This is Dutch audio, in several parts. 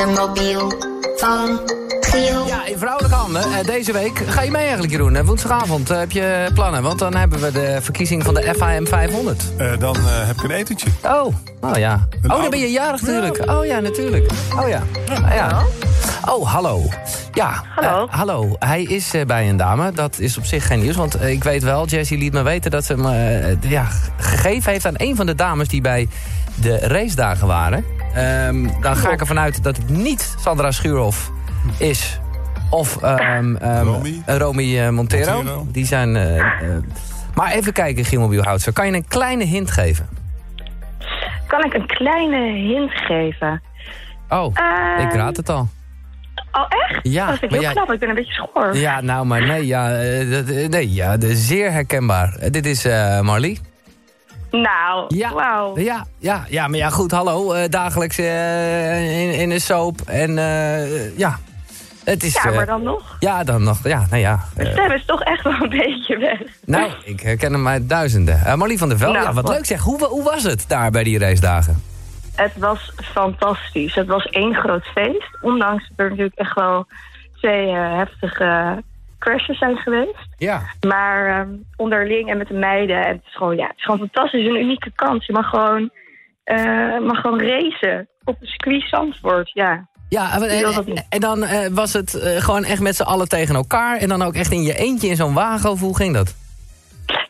de mobiel van Giel. Ja, in vrouwelijke handen. Eh, deze week ga je mee eigenlijk, Jeroen. Woensdagavond eh, heb je plannen, want dan hebben we de verkiezing van de FAM 500. Eh, dan heb ik een etentje. Oh, oh ja. Een Oh, dan ben je jarig natuurlijk. Oh ja, natuurlijk. Oh ja. Ah, ja. Oh, hallo. Ja. Hallo. hallo. Hij is eh, bij een dame. Dat is op zich geen nieuws. Want ik weet wel, Jessie liet me weten dat ze hem ja, gegeven heeft aan een van de dames die bij de racedagen waren. Ehm, dan ga ik ervan uit dat het niet Sandra Schuurhof is. Of ehm, ehm, Romy. eh, Romy eh, Montero. Montero. Die zijn... eh, maar even kijken, Giel Mobielhoutser. Kan je een kleine hint geven? Kan ik een kleine hint geven? Oh, ik raad het al. Oh, echt? Ja, dat vind ik heel jij- knap. Ik ben een beetje schor. Ja, nou, maar nee, ja, dat, nee, ja de- zeer herkenbaar. Dit is eh Marlie. Nou, Ja, wauw. ja, ja, ja, maar ja, goed, hallo. eh, dagelijks eh, in, in een soap. En eh, ja, het is... Ja, maar dan nog. Ja, dan nog, ja, nou ja. De stem is toch echt wel een beetje weg. nou, ik herken hem uit duizenden. Marlie van der Velde, Nou, ja, wat wat- leuk zeg. Hoe, hoe was het daar bij die racedagen? Het was fantastisch. Het was één groot feest. Ondanks dat er natuurlijk echt wel twee heftige crashes zijn geweest. Ja. Maar ehm, onderling en met de meiden. En het is gewoon, ja, het is gewoon fantastisch. Een unieke kans. Je mag gewoon, eh, mag gewoon racen op een circuit Zandvoort. Ja. Ja, en, dan eh, was het eh, gewoon echt met z'n allen tegen elkaar... en dan ook echt in je eentje in zo'n wagen, of hoe ging dat?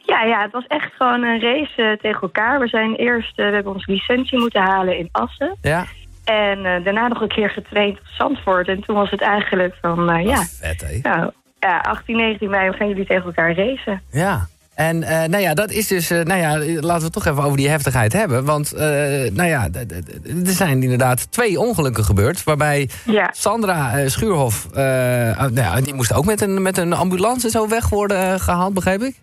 Ja, ja, het was echt gewoon een race tegen elkaar. We zijn eerst, we hebben onze licentie moeten halen in Assen. Ja? En daarna nog een keer getraind op Zandvoort. En toen was het eigenlijk van, ja, Vet, hè? nou, ja, 18, 19 mei gaan jullie tegen elkaar racen. Ja. En eh, nou ja, dat is dus... eh, nou ja, laten we het toch even over die heftigheid hebben. Want, eh, nou ja, er zijn inderdaad twee ongelukken gebeurd... waarbij Ja, Sandra Schuurhof... eh, nou ja, die moest ook met een, met een ambulance zo weg worden eh, gehaald, begreep ik?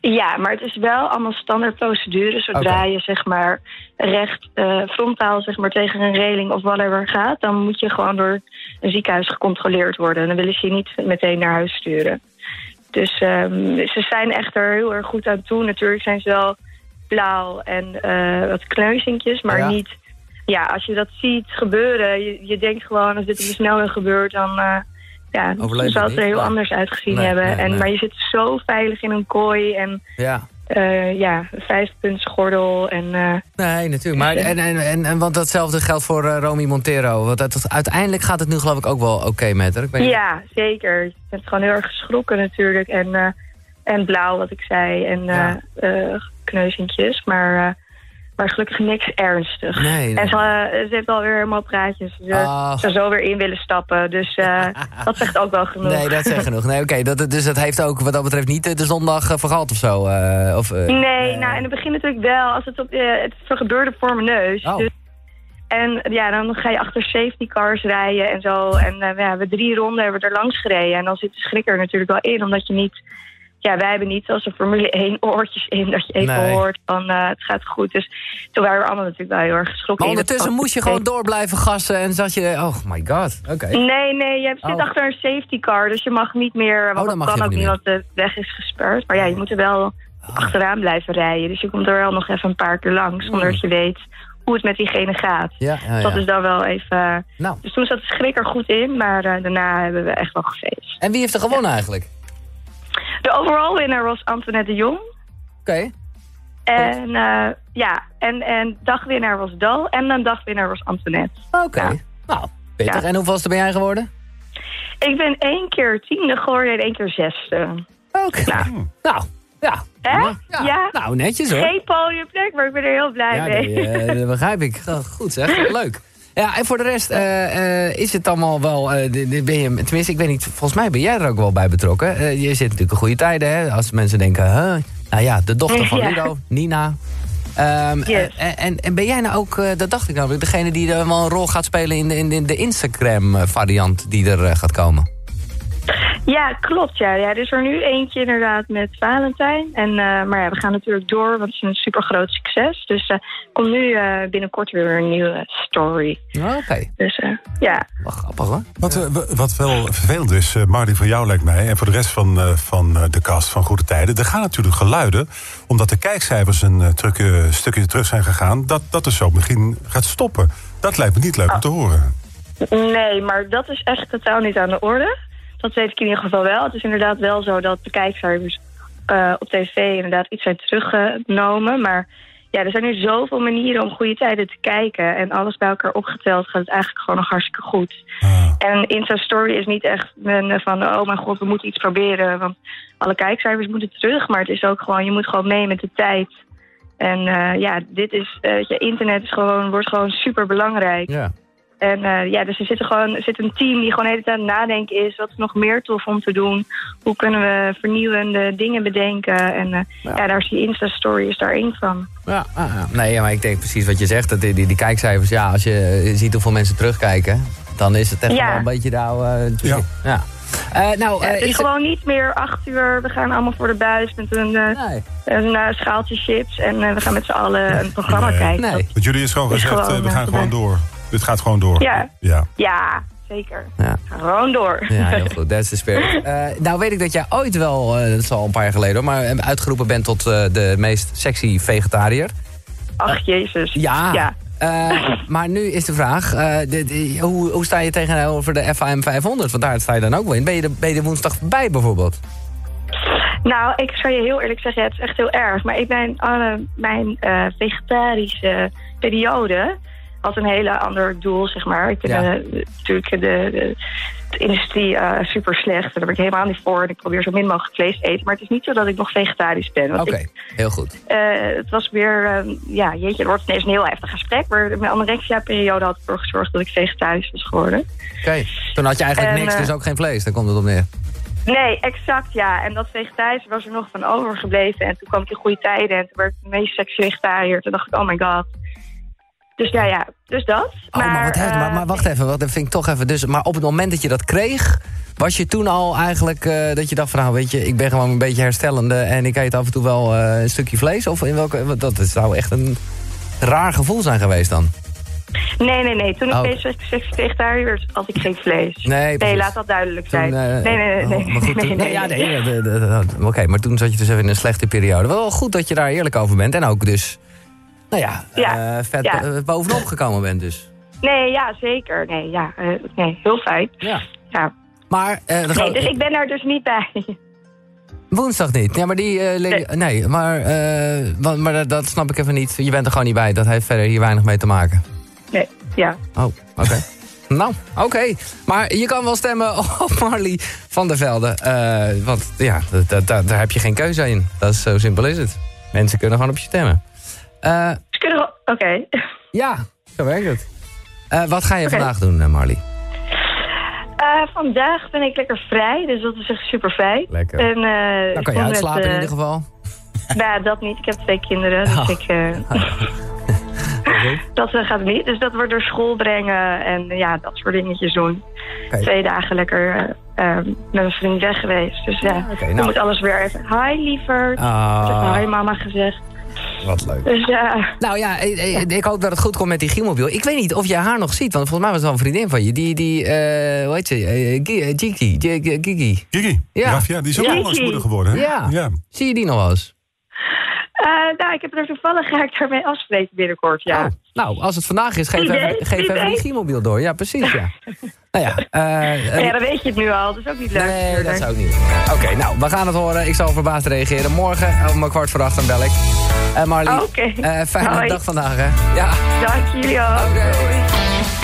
ja, maar het is wel allemaal standaard procedure. Zodra je zeg maar recht frontaal zeg maar, tegen een reling of whatever gaat... dan moet je gewoon door een ziekenhuis gecontroleerd worden. En dan willen ze je niet meteen naar huis sturen. Dus ehm, ze zijn echt er heel erg goed aan toe. Natuurlijk zijn ze wel blauw en eh, wat kneuzinkjes, maar Ja. niet... Ja, als je dat ziet gebeuren, je, je denkt gewoon... als dit op de snelweg gebeurt, dan... eh ja, zou het er heel Nee. anders uitgezien Nee, hebben. nee, en. Maar je zit zo veilig in een kooi en Ja. Eh ja, vijfpuntsgordel en... eh, Nee, natuurlijk. Maar, en, en, en, en want datzelfde geldt voor eh, Romy Montero. Want dat, uiteindelijk gaat het nu geloof ik ook wel oké met haar. Ik ja, zeker. Je bent gewoon heel erg geschrokken natuurlijk. En, en blauw, wat ik zei. En Ja. kneuzinkjes. Maar, maar gelukkig niks ernstig. Nee. En ze, eh, ze heeft alweer helemaal praatjes. Ze Ah. zou zo weer in willen stappen. Dus eh, dat zegt ook wel genoeg. Nee, dat zegt genoeg. Nee, oké. dat, dus dat heeft ook wat dat betreft niet eh, de zondag uh, of zo. of, Nee, nou, in het begin natuurlijk wel. Als het, op, het gebeurde voor mijn neus. Oh. Dus, en ja, dan ga je achter safety cars rijden en zo. En we hebben drie ronden hebben we er langs gereden. En dan zit de schrik er natuurlijk wel in, omdat je niet... Ja, wij hebben niet zoals een Formule 1 oortjes in, dat je even Nee. hoort van eh, het gaat goed. Dus toen waren we allemaal natuurlijk wel heel erg geschrokken. Maar ondertussen moest je gewoon door blijven gassen en zat je... Oh my god, oké. Nee, nee, je zit Oh. achter een safety car, dus je mag niet meer... Want dan dat mag je kan ook niet want de weg is gesperd. Maar ja, je moet er wel achteraan blijven rijden. Dus je komt er wel nog even een paar keer langs, zonder dat je weet hoe het met diegene gaat. Ja, ja, Dat is dan wel even... Nou, Dus toen zat de schrik er goed in, maar eh, daarna hebben we echt wel gefeest. en wie heeft er gewonnen eigenlijk? De overall winnaar was Antoinette de Jong. Oké. En eh, ja, en, en dagwinnaar was Dal en een dagwinnaar was Antoinette. Oké. Ja. Nou, pittig. Ja. En hoeveelste ben jij geworden? Ik ben één keer tiende geworden en één keer zesde. Oké. Nou. Nou, ja. Hè? Ja. Ja. Nou, netjes hoor. Geen podiumplek, maar ik ben er heel blij Ja, mee. die, eh, dat begrijp ik. Goed zeg, leuk. Ja, en voor de rest eh, eh, is het allemaal wel... eh, de- de- ben je, tenminste, ik weet niet, volgens mij ben jij er ook wel bij betrokken. Je zit natuurlijk in goede tijden, hè. Als mensen denken, huh? nou ja, de dochter van Ja. Ludo, Nina. Yes. en, en, en ben jij nou ook, dat dacht ik nou, degene die er wel een rol gaat spelen in de, in de, Instagram-variant die er gaat komen? Ja, klopt. Ja. ja, er is er nu eentje inderdaad met Valentijn. En, eh, maar ja, we gaan natuurlijk door, want het is een super groot succes. Dus er komt nu eh, binnenkort weer een nieuwe story. Oké, Dus eh, ja, wel grappig hoor. Wat, eh, wat wel vervelend is, eh Marty, voor jou lijkt mij... en voor de rest van, eh, van eh, de cast van Goede Tijden... er gaan natuurlijk geluiden, omdat de kijkcijfers een eh, truc- stukje terug zijn gegaan... dat, dat de show misschien gaat stoppen. Dat lijkt me niet leuk om te horen. Nee, maar dat is echt totaal niet aan de orde. Dat weet ik in ieder geval wel. Het is inderdaad wel zo dat de kijkcijfers uh, op tv inderdaad iets zijn teruggenomen. Maar ja, er zijn nu zoveel manieren om goede tijden te kijken. En alles bij elkaar opgeteld gaat het eigenlijk gewoon nog hartstikke goed. Ah. En Insta-story is niet echt een van... oh mijn god, we moeten iets proberen. Want alle kijkcijfers moeten terug. Maar het is ook gewoon, je moet gewoon mee met de tijd. En uh, ja, dit is... Uh, je internet is gewoon, wordt gewoon super belangrijk. Ja. En uh, ja, dus er zit, gewoon, er zit een team die gewoon de hele tijd aan het nadenken is. Wat is nog meer tof om te doen? Hoe kunnen we vernieuwende dingen bedenken? En uh, ja. ja. daar is die Insta-story is daar één van. Ja, ah, nee, maar ik denk precies wat je zegt. Dat die, die, die kijkcijfers, ja, als je ziet hoeveel mensen terugkijken... dan is het echt Ja. wel een beetje de oude... Ja. ja. Eh, nou, Ja, eh, het is is gewoon niet meer acht uur. We gaan allemaal voor de buis met een, eh, Nee. een eh, schaaltje chips. En eh, we gaan met z'n allen een programma Nee. kijken. Nee. Want jullie is gewoon Is gezegd, gewoon, eh, we eh, gaan gewoon door. Dit gaat gewoon door. Ja. ja. Ja, zeker. Ja. Gewoon door. Ja, heel goed. That's the spirit. Eh, nou weet ik dat jij ooit wel, eh, dat is al een paar jaar geleden hoor... maar uitgeroepen bent tot eh, de meest sexy vegetariër. Ach, jezus. Ja. ja. Eh, maar nu is de vraag, eh, de- de- hoe, hoe sta je tegenover de FAM 500? Want daar sta je dan ook wel in. Ben je, er- ben je woensdag bij bijvoorbeeld? Nou, ik zou je heel eerlijk zeggen, het is echt heel erg. Maar ik ben alle mijn eh, vegetarische periode had een hele ander doel, zeg maar. Ik vind Ja. eh, natuurlijk de, de, de industrie eh, super slecht. En daar ben ik helemaal niet voor. En ik probeer zo min mogelijk vlees te eten. Maar het is niet zo dat ik nog vegetarisch ben. Oké, heel goed. eh, het was weer, eh, ja, jeetje, het wordt ineens een heel heftig gesprek. Maar mijn anorexia-periode had ervoor gezorgd dat ik vegetarisch was geworden. Oké, toen had je eigenlijk En, niks, dus ook geen vlees. Daar komt het op neer. Nee, exact ja. En dat vegetarisch was er nog van overgebleven. En toen kwam ik in goede tijden en toen werd ik de meest sexy vegetariër. Toen dacht ik, oh my god. Dus ja, ja. Dus dat. Oh, maar, wat maar, eh, maar wacht even, wat, dat vind ik toch even. Dus, maar op het moment dat je dat kreeg, was je toen al eigenlijk eh, dat je dacht van nou weet je, ik ben gewoon een beetje herstellende en ik eet af en toe wel eh, een stukje vlees? Of in welke, dat zou echt een raar gevoel zijn geweest dan. Nee, nee, nee. Toen ik Oh. deze sexy vegetariër werd, had ik geen vlees. Nee, laat dat duidelijk zijn. eh, nee, nee, nee. nee. oh, maar goed, nee, toen- nee, nee, ja, nee. Oké, maar toen zat je dus even in een slechte periode. Wel goed dat je daar eerlijk over bent. En ook dus, nou ja, Ja, eh, vet ja. eh, bovenop gekomen bent dus. Nee, ja, zeker. Nee, ja, eh, nee heel fijn. Ja. Ja. Maar, Nee, dus ik ben daar dus niet bij. woensdag niet. Ja, maar die... le- nee. maar, wa- maar dat, snap ik even niet. Je bent er gewoon niet bij. Dat heeft verder hier weinig mee te maken. Nee, ja. Oh, oké. nou, oké. Maar je kan wel stemmen op Marley van der Velde. Want ja, daar heb je geen keuze in. Dat is zo simpel is het. Mensen kunnen gewoon op je stemmen. Kunnen we... Oké. ja, zo werkt het. Eh, wat ga je vandaag doen, eh, Marley? Vandaag ben ik lekker vrij, dus dat is echt super fijn. Lekker. En, eh, Dan kan je uitslapen met, in ieder geval. Nou, dat niet. Ik heb twee kinderen, dus Oh. ik, eh, dat gaat niet. Dus dat wordt door school brengen en ja, dat soort dingetjes doen. Twee dagen lekker eh, eh, met mijn vriend weg geweest. Dus ja, dan nou. moet alles weer even... Hi, liever. Ah. Ik heb hi, mama gezegd. Wat leuk. Dus ja, Nou ja, ik, ik- ik hoop dat het goed komt met die Gielmobiel. Ik weet niet of je haar nog ziet, want volgens mij was het wel een vriendin van je. Die, die eh, hoe heet ze? Eh, Gi- eh, Gigi. Gi- Gi- Gigi. Gigi, Ja. Rafia, die is ook Ja. onlangs moeder geworden. Hè? Ja. ja. Zie je die nog wel eens? Eh, nou, ik heb er toevallig ga ik daarmee afspreken binnenkort, ja. Oh, nou, als het vandaag is, geef even, geef even die weet. Gielmobiel door. Ja, precies, ja. nou ja, eh, eh, ja, dan weet je het nu al. Dat is ook niet leuk. Nee, dat zou ik niet. Oké, nou, we gaan het horen. Ik zal verbaasd reageren. Morgen om kwart voor acht dan bel ik. Eh Marlie, Oké. eh, fijne Hoi. dag vandaag, hè? Ja. Dank jullie ook.